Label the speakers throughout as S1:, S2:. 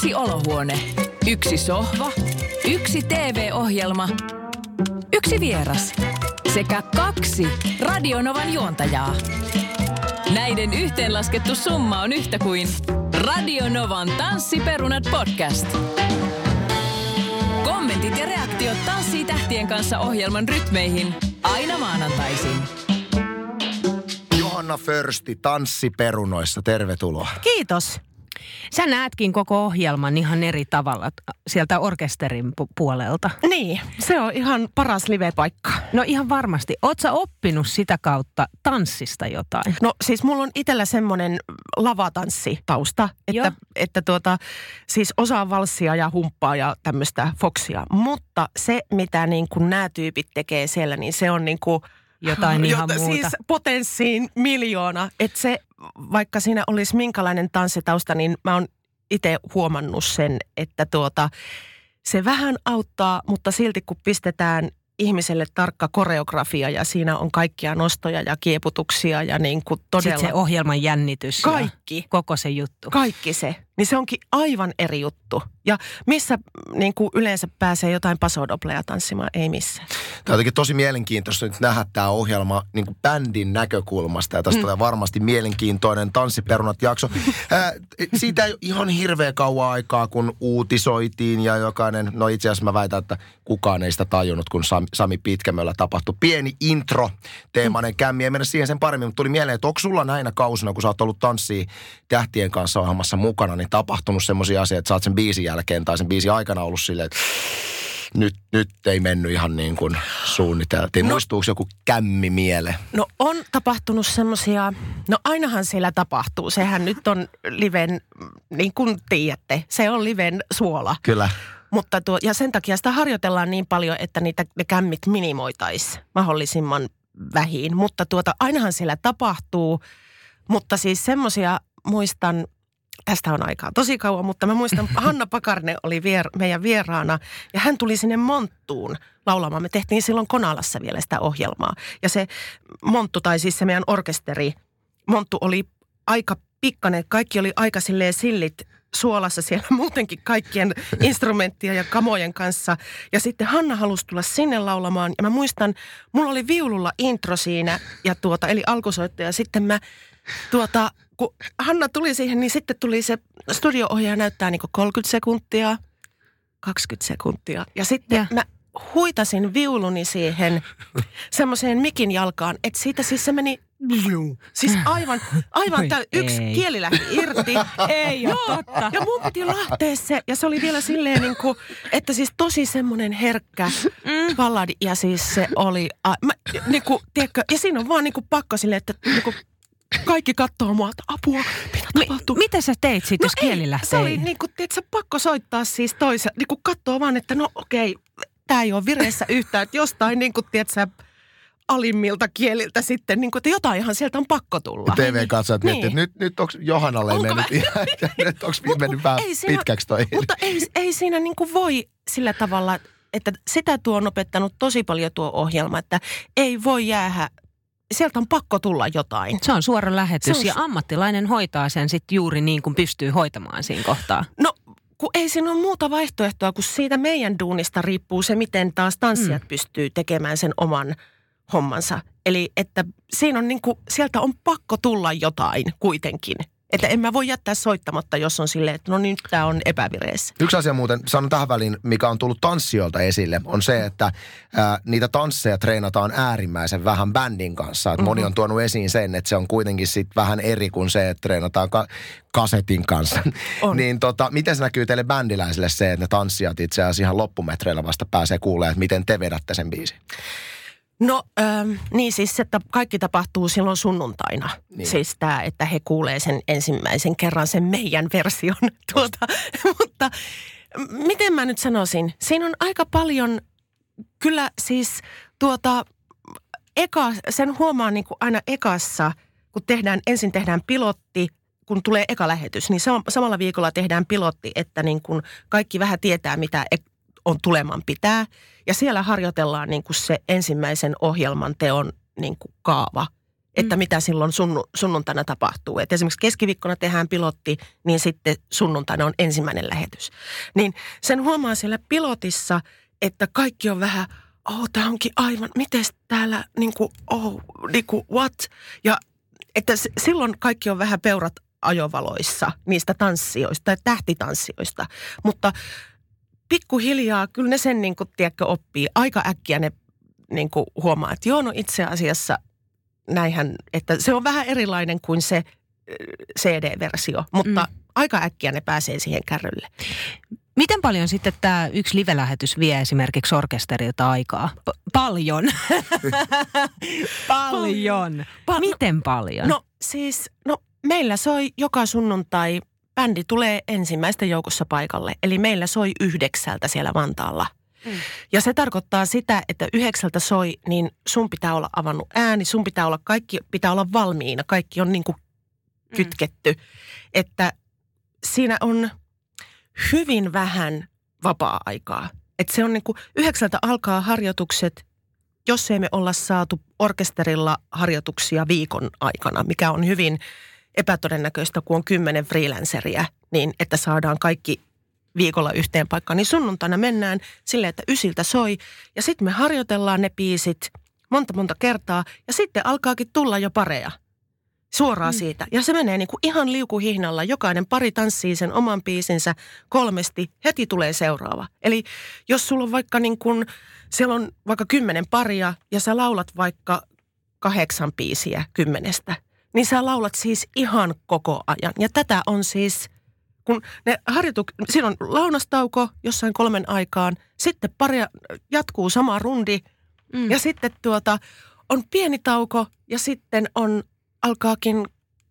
S1: Yksi olohuone, yksi sohva, yksi TV-ohjelma, yksi vieras sekä kaksi Radionovan juontajaa. Näiden yhteenlaskettu summa on yhtä kuin Radionovan Tanssiperunat podcast. Kommentit ja reaktiot Tanssii tähtien kanssa ohjelman rytmeihin aina maanantaisin.
S2: Johanna Försti Tanssiperunoissa, tervetuloa.
S3: Kiitos. Sä näetkin koko ohjelman ihan eri tavalla t- sieltä orkesterin pu- puolelta.
S4: Niin, se on ihan paras live-paikka.
S3: No ihan varmasti. Oot sä oppinut sitä kautta tanssista jotain?
S4: No siis mulla on itsellä semmoinen lavatanssitausta,
S3: Joo.
S4: että, että tuota, siis osaa valssia ja humppaa ja tämmöistä foksia. Mutta se, mitä niin kuin nämä tyypit tekee siellä, niin se on niin kuin,
S3: Jotain ihan muuta.
S4: Siis potenssiin miljoona. Että se, vaikka siinä olisi minkälainen tanssitausta, niin mä oon itse huomannut sen, että tuota, se vähän auttaa, mutta silti kun pistetään ihmiselle tarkka koreografia ja siinä on kaikkia nostoja ja kieputuksia ja niin kuin todella
S3: Sitten se ohjelman jännitys
S4: kaikki,
S3: koko se juttu.
S4: kaikki se, niin se onkin aivan eri juttu. Ja missä niin kuin yleensä pääsee jotain pasodopleja tanssimaan, ei missään.
S2: Tämä on jotenkin tosi mielenkiintoista nyt nähdä tämä ohjelma niin kuin bändin näkökulmasta. Ja tästä mm. tulee varmasti mielenkiintoinen Tanssiperunat jakso. Ää, siitä ei ole ihan hirveä kauan aikaa, kun uutisoitiin ja jokainen, no itse asiassa mä väitän, että kukaan ei sitä tajunnut, kun Sami, Sami Pitkämöllä tapahtui pieni intro teemainen kämmi. Ei mennä siihen sen paremmin, mutta tuli mieleen, että onko sulla näinä kausina, kun sä oot ollut tanssia tähtien kanssa ohjelmassa mukana, niin tapahtunut semmoisia asioita, että sä oot sen biisin jälkeen tai sen biisin aikana ollut silleen, että nyt, nyt ei mennyt ihan niin kuin suunniteltiin. No. Muistuuko joku kämmi miele?
S4: No on tapahtunut semmoisia, no ainahan siellä tapahtuu. Sehän nyt on liven, niin kuin tiedätte, se on liven suola.
S2: Kyllä.
S4: Mutta tuo, ja sen takia sitä harjoitellaan niin paljon, että niitä ne kämmit minimoitaisiin mahdollisimman vähin. Mutta tuota, ainahan siellä tapahtuu, mutta siis semmoisia muistan, tästä on aikaa tosi kauan, mutta mä muistan, Hanna Pakarne oli vier, meidän vieraana ja hän tuli sinne Monttuun laulamaan. Me tehtiin silloin Konalassa vielä sitä ohjelmaa. Ja se Monttu, tai siis se meidän orkesteri, Monttu oli aika pikkainen, kaikki oli aika silleen sillit suolassa siellä muutenkin kaikkien instrumenttien ja kamojen kanssa. Ja sitten Hanna halusi tulla sinne laulamaan. Ja mä muistan, mulla oli viululla intro siinä, ja tuota, eli alkusoitto. Ja sitten mä tuota, kun Hanna tuli siihen, niin sitten tuli se studio-ohjaaja näyttää niin 30 sekuntia, 20 sekuntia. Ja sitten
S3: Ja.
S4: mä huitasin viuluni siihen semmoiseen mikin jalkaan, että siitä siis se meni Siis aivan, aivan tää, yksi
S3: ei.
S4: kieli lähti irti.
S3: Ei oo
S4: Joo,
S3: totta.
S4: ja mun piti lähteä se, ja se oli vielä silleen niin kuin, että siis tosi semmoinen herkkä mm. balladi, ja siis se oli, a, mä, niin kuin, tiedätkö, ja siinä on vaan niin kuin pakko silleen, että niin kuin, kaikki katsoo mua, että apua, mitä
S3: Mi-
S4: tapahtuu?
S3: mitä sä teit sitten, jos
S4: No ei,
S3: kieli lähtee?
S4: Se oli niin kuin, tiedätkö, pakko soittaa siis toisen, niin kuin katsoo vaan, että no okei, tämä ei ole vireessä yhtään, että jostain niin kuin, tiedätkö, alimmilta kieliltä sitten, niin kuin, että jotainhan sieltä on pakko tulla.
S2: TV-katsojat
S4: Niin.
S2: miettii, että nyt, nyt onko Johannalle ei
S4: Onko
S2: mennyt ihan, nyt onko
S4: Mut-
S2: mennyt vähän
S4: siinä-
S2: pitkäksi toi.
S4: Mutta ei, ei siinä niin kuin voi sillä tavalla, että sitä tuo on opettanut tosi paljon tuo ohjelma, että ei voi jäädä, sieltä on pakko tulla jotain.
S3: Se on suora lähetys
S4: on
S3: ja ammattilainen hoitaa sen sitten juuri niin kuin pystyy hoitamaan siinä kohtaa.
S4: No kun ei siinä ole muuta vaihtoehtoa, kun siitä meidän duunista riippuu se, miten taas tanssijat mm. pystyy tekemään sen oman hommansa. Eli että siinä on niin kuin, sieltä on pakko tulla jotain kuitenkin. Että en mä voi jättää soittamatta, jos on silleen, että no nyt tämä on epävireessä.
S2: Yksi asia muuten, sanon tähän väliin, mikä on tullut tanssijoilta esille, on se, että ää, niitä tansseja treenataan äärimmäisen vähän bändin kanssa. Et
S4: Mhm.
S2: Moni on tuonut esiin sen, että se on kuitenkin sit vähän eri kuin se, että treenataan ka- kasetin kanssa.
S4: On.
S2: niin tota, miten se näkyy teille bändiläisille se, että ne tanssijat itse asiassa ihan loppumetreillä vasta pääsee kuulemaan, että miten te vedätte sen biisin?
S4: No ähm, niin siis että kaikki tapahtuu silloin sunnuntaina.
S2: Niin.
S4: Siis tämä, että he kuulee sen ensimmäisen kerran sen meidän version. Tuota, mutta miten mä nyt sanoisin? Siinä on aika paljon, kyllä siis tuota, eka, sen huomaa niin kuin aina ekassa, kun tehdään, ensin tehdään pilotti, kun tulee eka lähetys, niin sam- samalla viikolla tehdään pilotti, että niin kuin kaikki vähän tietää, mitä ek- on tuleman pitää. Ja siellä harjoitellaan niin kuin se ensimmäisen ohjelman teon niin kuin kaava. että mitä silloin sunnu, sunnuntaina tapahtuu. Et esimerkiksi keskiviikkona tehdään pilotti, niin sitten sunnuntaina on ensimmäinen lähetys. Niin sen huomaa siellä pilotissa, että kaikki on vähän, oh, tämä onkin aivan, miten täällä, niin kuin, oh, niin kuin, what? Ja että s- silloin kaikki on vähän peurat ajovaloissa niistä tanssijoista, tähtitanssioista. Mutta pikkuhiljaa kyllä ne sen niin kuin, tiedätkö, oppii. Aika äkkiä ne niin kuin, huomaa, että joo, no itse asiassa näinhän, että se on vähän erilainen kuin se ö, CD-versio, mutta mm. aika äkkiä ne pääsee siihen kärrylle.
S3: Miten paljon sitten tämä yksi live-lähetys vie esimerkiksi orkesterilta aikaa? P- paljon. paljon.
S4: Pal-
S3: Miten paljon?
S4: No siis, no meillä soi joka sunnuntai, bändi tulee ensimmäisten joukossa paikalle. Eli meillä soi yhdeksältä siellä Vantaalla. Mm. Ja se tarkoittaa sitä, että yhdeksältä soi, niin sun pitää olla avannut ääni, sun pitää olla, kaikki pitää olla valmiina, kaikki on niin kuin kytketty. Mm. Että siinä on hyvin vähän vapaa-aikaa. Että se on niin kuin yhdeksältä alkaa harjoitukset, jos ei me olla saatu orkesterilla harjoituksia viikon aikana, mikä on hyvin epätodennäköistä, kun on kymmenen freelanceria, niin että saadaan kaikki viikolla yhteen paikkaan. Niin sunnuntaina mennään silleen, että ysiltä soi ja sitten me harjoitellaan ne biisit monta monta kertaa ja sitten alkaakin tulla jo pareja suoraan mm. siitä. Ja se menee niin kuin ihan liukuhihnalla. Jokainen pari tanssii sen oman biisinsä kolmesti, heti tulee seuraava. Eli jos sulla on vaikka niin kuin, siellä on vaikka kymmenen paria ja sä laulat vaikka kahdeksan biisiä kymmenestä, niin sä laulat siis ihan koko ajan. Ja tätä on siis, kun ne harjoitu, siinä on launastauko jossain kolmen aikaan, sitten paria jatkuu sama rundi mm. ja sitten tuota on pieni tauko ja sitten on alkaakin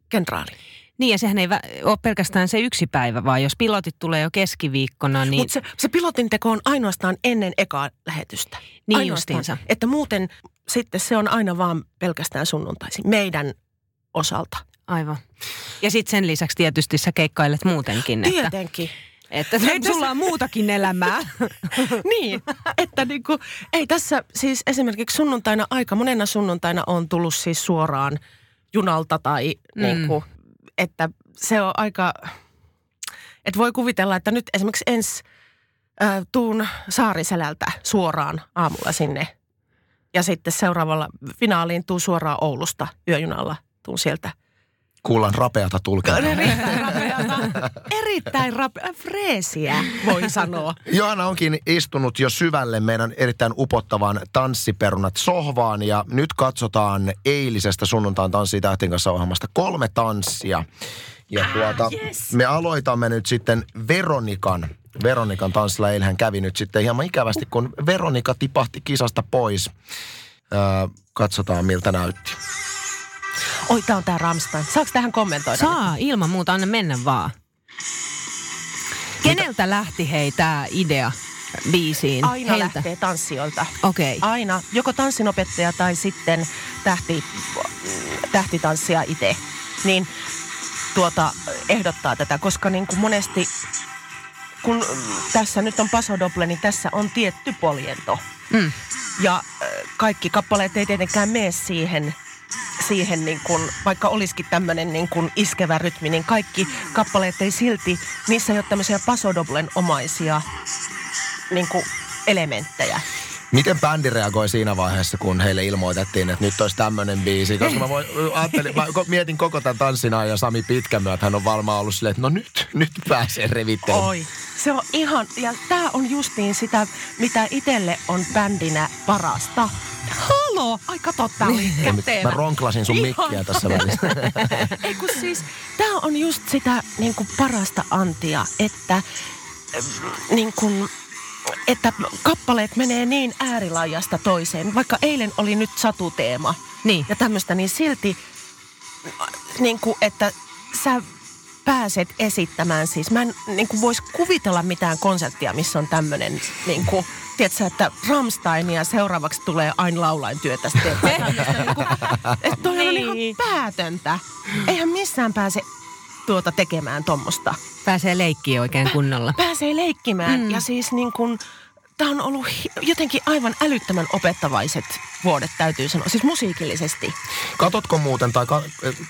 S4: kenraali.
S3: Niin ja sehän ei ole pelkästään se yksi päivä, vaan jos pilotit tulee jo keskiviikkona, niin...
S4: Mutta se, se pilotin teko on ainoastaan ennen ekaa lähetystä.
S3: Niin
S4: ainoastaan.
S3: justiinsa.
S4: Että muuten sitten se on aina vaan pelkästään sunnuntaisin meidän osalta.
S3: Aivan. Ja sitten sen lisäksi tietysti sä keikkailet muutenkin, että,
S4: Tietenkin.
S3: että
S4: Ei tässä-
S3: sulla on muutakin elämää.
S4: niin, että niinku, ei tässä siis esimerkiksi sunnuntaina, aika monena sunnuntaina on tullut siis suoraan junalta tai
S3: Mm.
S4: mm. niinku, että se on aika, että voi kuvitella, että nyt esimerkiksi ensi äh, tuun Saariselältä suoraan aamulla sinne ja sitten seuraavalla finaaliin tuu suoraan Oulusta yöjunalla, tuun sieltä.
S2: Kuullaan rapeata tulkintaa.
S4: Erittäin rapeata, erittäin rapea, freesiä voi sanoa.
S2: Johanna onkin istunut jo syvälle meidän erittäin upottavan tanssiperunat sohvaan ja nyt katsotaan eilisestä sunnuntain tanssii tähtien kanssa ohjelmasta kolme tanssia. Ja tuota, yes. me aloitamme nyt sitten Veronikan. Veronikan tanssilla eilähän kävi nyt sitten hieman ikävästi, kun Veronika tipahti kisasta pois. Öö, katsotaan miltä näytti.
S4: Oi, tää on tää Ramstein. Saako tähän kommentoida?
S3: Saa, ilman muuta, anna mennä vaan. Keneltä lähti hei tää idea biisiin?
S4: Aina
S3: Heiltä.
S4: lähtee tanssijoilta.
S3: Okei. Okay.
S4: Aina. Joko tanssinopettaja tai sitten tähti, tähtitanssija itse. Niin tuota, ehdottaa tätä, koska niin kuin monesti, kun tässä nyt on Paso Doble, niin tässä on tietty poljento.
S3: Mm.
S4: Ja kaikki kappaleet ei tietenkään mene siihen, siihen niin kuin, vaikka olisikin tämmöinen niin kuin iskevä rytmi, niin kaikki kappaleet ei silti, niissä ei ole tämmöisiä pasodoblen omaisia niin elementtejä.
S2: Miten bändi reagoi siinä vaiheessa, kun heille ilmoitettiin, että nyt olisi tämmöinen biisi? Koska mä, voin, ajattelin, mä mietin koko tämän tanssin ajan ja Sami Pitkämyö, että hän on varmaan ollut silleen, että no nyt, nyt pääsee revittelemään.
S4: Oi, se on ihan, ja tämä on justiin sitä, mitä itselle on bändinä parasta. Halo! Ai kato, tää oli
S2: nyt
S4: kätevä.
S2: Mä ronklasin sun
S4: Ihan
S2: mikkiä tässä välissä.
S4: Ei kun siis, tämä on just sitä niin kuin parasta antia, että äh, niin kuin, että kappaleet menee niin äärilaajasta toiseen. Vaikka eilen oli nyt satuteema
S3: Niin.
S4: ja tämmöistä, niin silti äh, niin kuin, että sä pääset esittämään siis. Mä en niin kuin vois kuvitella mitään konserttia, missä on tämmöinen niin kuin, tiedätkö, että Rammsteinia seuraavaksi tulee aina laulain työtä sitten. niin toi on
S3: Niin.
S4: ihan päätöntä. Eihän missään pääse tuota tekemään tuommoista.
S3: Pääsee leikkiin oikein kunnolla.
S4: Pääsee leikkimään mm. ja siis niin kuin tämä on ollut jotenkin aivan älyttömän opettavaiset vuodet, täytyy sanoa. Siis musiikillisesti.
S2: Katotko muuten, tai ka-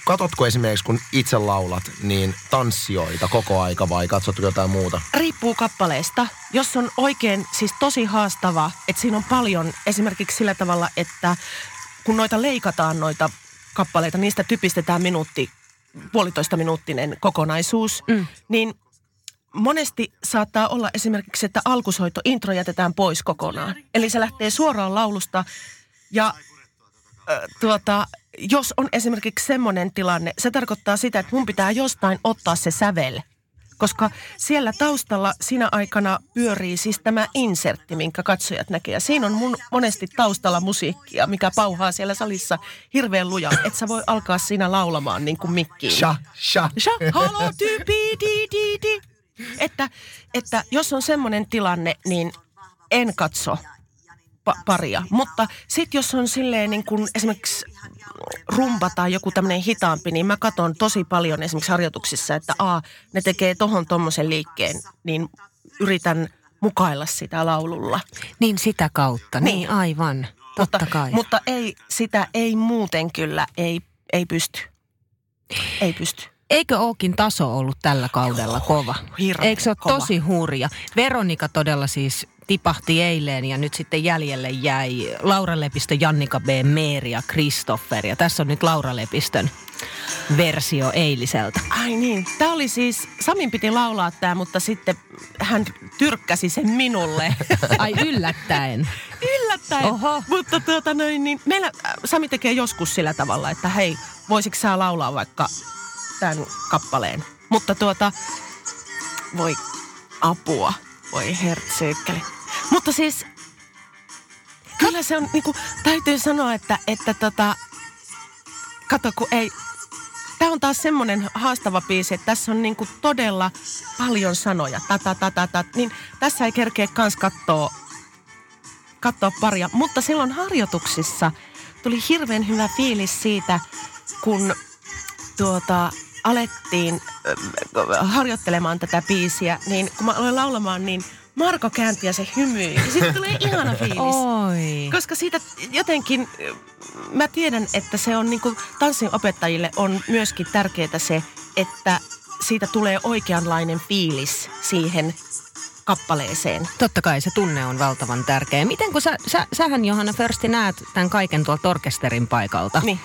S2: katotko esimerkiksi kun itse laulat, niin tanssijoita koko aika vai katsotko jotain muuta?
S4: Riippuu kappaleesta. Jos on oikein, siis tosi haastava, että siinä on paljon esimerkiksi sillä tavalla, että kun noita leikataan noita kappaleita, niistä typistetään minuutti, puolitoista minuuttinen kokonaisuus, mm. niin monesti saattaa olla esimerkiksi, että alkusoitto, intro jätetään pois kokonaan. Eli se lähtee suoraan laulusta ja ö, tuota, jos on esimerkiksi semmoinen tilanne, se tarkoittaa sitä, että mun pitää jostain ottaa se sävel. Koska siellä taustalla siinä aikana pyörii siis tämä insertti, minkä katsojat näkee. Ja siinä on mun monesti taustalla musiikkia, mikä pauhaa siellä salissa hirveän luja. Että sä voi alkaa siinä laulamaan niin kuin mikkiin.
S2: Sha, sha.
S4: Sha, halo, tyypi, di, di, di. Että, että jos on semmoinen tilanne, niin en katso pa- paria. Mutta sitten jos on silleen niin kuin esimerkiksi rumba tai joku tämmöinen hitaampi, niin mä katson tosi paljon esimerkiksi harjoituksissa, että a, ne tekee tohon tommosen liikkeen, niin yritän mukailla sitä laululla.
S3: Niin sitä kautta, niin,
S4: Niin.
S3: aivan. Totta
S4: mutta,
S3: kai.
S4: Mutta ei, sitä ei muuten kyllä, ei, ei pysty. Ei pysty.
S3: Eikö ookin taso ollut tällä kaudella kova?
S4: hirveän
S3: Eikö se ole
S4: kova.
S3: tosi hurja? Veronika todella siis tipahti eilen ja nyt sitten jäljelle jäi Laura Lepistö, Jannika B, Meeri ja Kristoffer. Ja tässä on nyt Laura Lepistön versio eiliseltä.
S4: Ai niin, tämä oli siis, Samin piti laulaa tämä, mutta sitten hän tyrkkäsi sen minulle.
S3: Ai yllättäen.
S4: Yllättäen.
S3: Oho.
S4: Mutta tuota noin, niin meillä äh, Sami tekee joskus sillä tavalla, että hei, voisitko sä laulaa vaikka tämän kappaleen. Mutta tuota, voi apua, voi hertsyykkeli. Mutta siis, kyllä se on, niinku, täytyy sanoa, että, että tota, kato kun ei, Tämä on taas semmoinen haastava biisi, että tässä on niinku todella paljon sanoja. Ta, ta, ta, ta, ta. Niin tässä ei kerkeä kans katsoa, katsoa paria. Mutta silloin harjoituksissa tuli hirveän hyvä fiilis siitä, kun tuota, alettiin harjoittelemaan tätä biisiä. Niin kun mä aloin laulamaan, niin Marko käänti ja se hymyi. Ja sitten tulee ihana fiilis.
S3: Oi.
S4: Koska siitä jotenkin, mä tiedän, että se on niin kuin tanssin opettajille on myöskin tärkeää se, että siitä tulee oikeanlainen fiilis siihen kappaleeseen.
S3: Totta kai se tunne on valtavan tärkeä. Miten kun sä, sä, sähän Johanna Försti näet tämän kaiken tuolta orkesterin paikalta,
S4: Niin.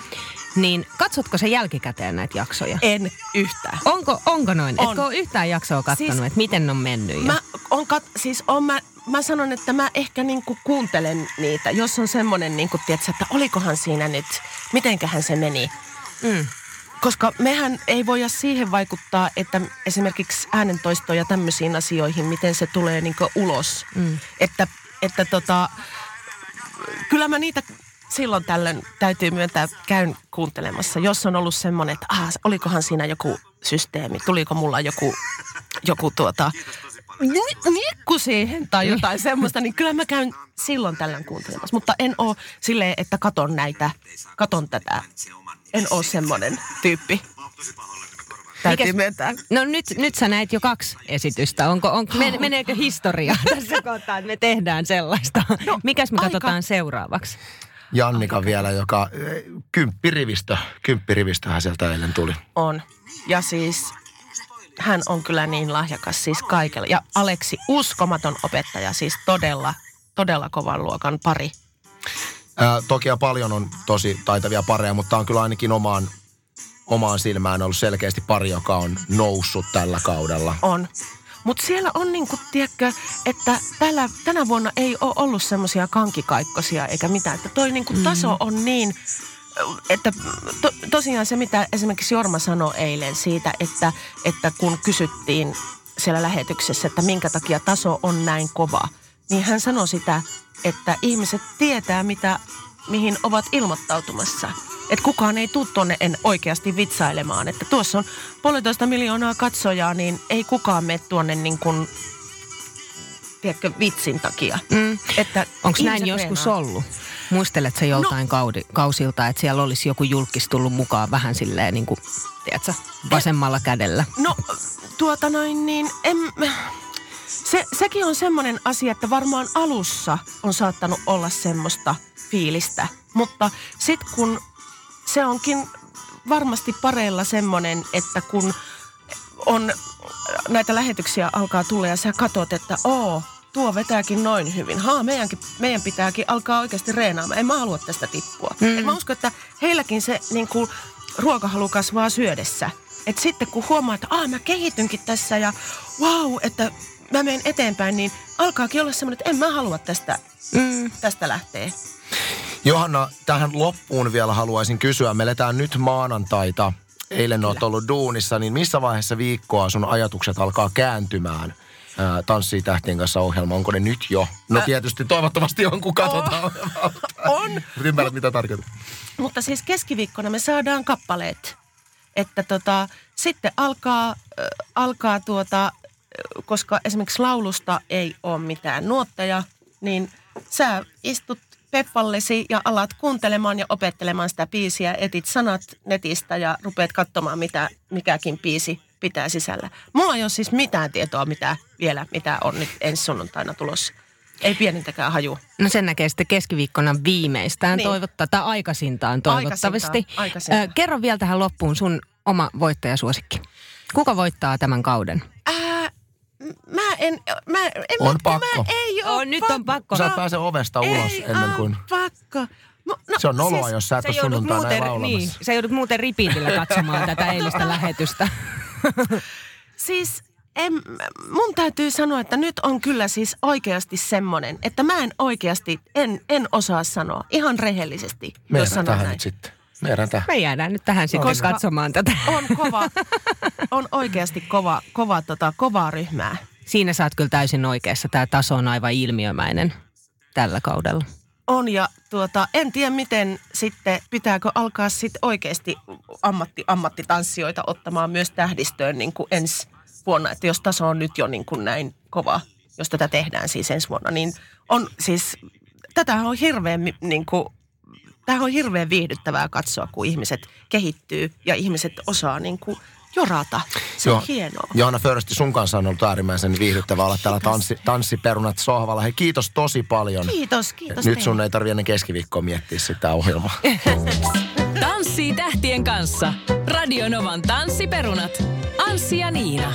S3: Niin katsotko se jälkikäteen näitä jaksoja?
S4: En yhtään.
S3: Onko, onko noin?
S4: On.
S3: Etkö ole yhtään jaksoa katsonut,
S4: Siis-
S3: että miten on mennyt?
S4: Mä, on kat, siis on mä, mä sanon, että mä ehkä niinku kuuntelen niitä, jos on semmoinen, niinku, tiedätkö, että olikohan siinä nyt, mitenköhän se meni.
S3: Mm.
S4: Koska mehän ei voida siihen vaikuttaa, että esimerkiksi äänentoisto ja tämmöisiin asioihin, miten se tulee niin ulos.
S3: Mm.
S4: Että, että tota, kyllä mä niitä silloin tällöin täytyy myöntää, käyn kuuntelemassa. Jos on ollut semmoinen, että ah, olikohan siinä joku systeemi, tuliko mulla joku, joku tuota, ni- nikku siihen tai jotain semmoista, niin kyllä mä käyn silloin tällöin kuuntelemassa. Mutta en ole silleen, että katon näitä, katon tätä. En ole semmoinen tyyppi. Täytyy
S3: Mikäs-
S4: myöntää.
S3: No nyt, nyt sä näit jo kaksi esitystä. Onko, on, men, meneekö historia tässä kohtaa, että me tehdään sellaista? No, Mikäs me
S4: aika-
S3: katsotaan seuraavaksi?
S2: Jannika vielä, joka eh, kymppirivistö, kymppirivistöhän sieltä eilen tuli.
S4: On. Ja siis hän on kyllä niin lahjakas siis kaikella. Ja Aleksi, uskomaton opettaja, siis todella, todella kovan luokan pari.
S2: Ää, toki ja paljon on tosi taitavia pareja, mutta on kyllä ainakin omaan, omaan silmään ollut selkeästi pari, joka on noussut tällä kaudella.
S4: On. Mutta siellä on niinku, tiedätkö, että tällä, tänä vuonna ei ole ollut semmoisia kankikaikkosia eikä mitään. Että toi niinku taso on niin, että to, tosiaan se, mitä esimerkiksi Jorma sanoi eilen siitä, että, että kun kysyttiin siellä lähetyksessä, että minkä takia taso on näin kova, niin hän sanoi sitä, että ihmiset tietää, mitä, mihin ovat ilmoittautumassa. Että kukaan ei tule tuonne en oikeasti vitsailemaan. Että tuossa on puolitoista miljoonaa katsojaa, niin ei kukaan mene tuonne niin kuin, tiedätkö, vitsin takia.
S3: Mm.
S4: Että
S3: Onko näin joskus
S4: treenaa.
S3: ollut? Muistelet sä joltain no. kaudi, kausilta, että siellä olisi joku julkis tullut mukaan vähän silleen niin kuin, tiedätkö, vasemmalla kädellä?
S4: No, tuota noin niin, en, se, sekin on semmoinen asia, että varmaan alussa on saattanut olla semmoista fiilistä. Mutta sitten kun se onkin varmasti pareilla semmoinen, että kun on näitä lähetyksiä alkaa tulla ja sä katot, että oo, tuo vetääkin noin hyvin. Haa, meidänkin, meidän pitääkin alkaa oikeasti reenaamaan. En mä halua tästä tippua. Mm. Et mä uskon, että heilläkin se niin kuin, ruokahalu kasvaa syödessä. Et sitten kun huomaa, että Aa, mä kehitynkin tässä ja wow, että mä menen eteenpäin, niin alkaakin olla semmoinen, että en mä halua tästä, mm. tästä lähteä.
S2: Johanna, tähän loppuun vielä haluaisin kysyä. Me eletään nyt maanantaita. Eilen olet ollut duunissa, niin missä vaiheessa viikkoa sun ajatukset alkaa kääntymään – Tanssii tähtien kanssa ohjelma, onko ne nyt jo? No tietysti toivottavasti on, kun katsotaan
S4: oh, On.
S2: Ymmärrät, mitä tarkoitan.
S4: Mutta siis keskiviikkona me saadaan kappaleet. Että tota, sitten alkaa, äh, alkaa tuota, koska esimerkiksi laulusta ei ole mitään nuotteja, niin sä istut peppallesi ja alat kuuntelemaan ja opettelemaan sitä biisiä, etit sanat netistä ja rupeat katsomaan, mitä mikäkin biisi pitää sisällä. Mulla ei ole siis mitään tietoa mitä vielä, mitä on nyt ensi sunnuntaina tulossa. Ei pienintäkään haju.
S3: No sen näkee sitten keskiviikkona viimeistään niin. toivottaa, tai aikaisintaan toivottavasti. Aikaisintaan, aikaisintaan. Äh, kerro vielä tähän loppuun sun oma voittajasuosikki. Kuka voittaa tämän kauden?
S4: Mä en, mä, en
S2: on
S4: mä,
S2: pakko.
S4: Mä ei
S3: ole
S4: oh,
S3: nyt on pakko.
S2: Sä et pääse ovesta ulos
S4: ei
S2: ennen kuin...
S4: pakko.
S2: No, se on noloa, siis, jos sä et ole sunnuntaina
S3: muuten, niin, sä joudut muuten ripiitillä katsomaan tätä eilistä lähetystä.
S4: siis en, mun täytyy sanoa, että nyt on kyllä siis oikeasti semmoinen, että mä en oikeasti, en, en osaa sanoa ihan rehellisesti,
S2: Me
S4: jos sanon
S2: tähän
S4: näin.
S2: nyt sitten. Me tähän.
S3: Me jäädään nyt tähän sitten Koska katsomaan tätä.
S4: On kova, on oikeasti kova, kova, tota, kovaa ryhmää.
S3: Siinä saat kyllä täysin oikeassa. Tämä taso on aivan ilmiömäinen tällä kaudella.
S4: On ja tuota, en tiedä miten sitten, pitääkö alkaa sitten oikeasti ammatti, ammattitanssijoita ottamaan myös tähdistöön niin kuin ensi vuonna. Että jos taso on nyt jo niin kuin näin kova, jos tätä tehdään siis ensi vuonna, niin on siis, tätä on hirveän niin kuin, Tämä on hirveän viihdyttävää katsoa, kun ihmiset kehittyy ja ihmiset osaa niin kuin jorata. Se on hienoa.
S2: Johanna Försti, sun kanssa on ollut äärimmäisen viihdyttävää olla täällä tanssi, tanssiperunat sohvalla. Hei, kiitos tosi paljon.
S4: Kiitos, kiitos.
S2: Nyt sun ei tarvi ennen keskiviikkoa miettiä sitä ohjelmaa.
S1: Tanssii tähtien kanssa. Radionovan tanssiperunat. Anssi ja Niina.